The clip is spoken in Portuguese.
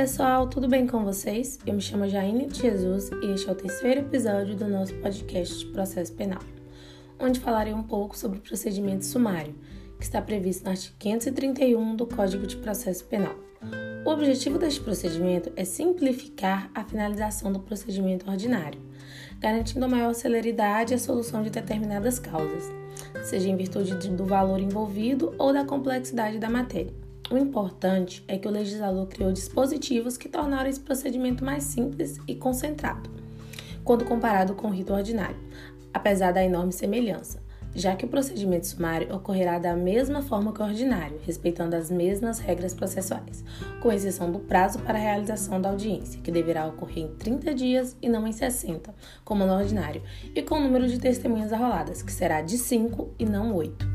pessoal, tudo bem com vocês? Eu me chamo Jaine de Jesus e este é o terceiro episódio do nosso podcast de processo penal, onde falarei um pouco sobre o procedimento sumário, que está previsto no artigo 531 do Código de Processo Penal. O objetivo deste procedimento é simplificar a finalização do procedimento ordinário, garantindo maior celeridade a solução de determinadas causas, seja em virtude do valor envolvido ou da complexidade da matéria. O importante é que o legislador criou dispositivos que tornaram esse procedimento mais simples e concentrado, quando comparado com o rito ordinário, apesar da enorme semelhança já que o procedimento sumário ocorrerá da mesma forma que o ordinário, respeitando as mesmas regras processuais, com exceção do prazo para a realização da audiência, que deverá ocorrer em 30 dias e não em 60, como no ordinário, e com o número de testemunhas arroladas, que será de 5 e não 8.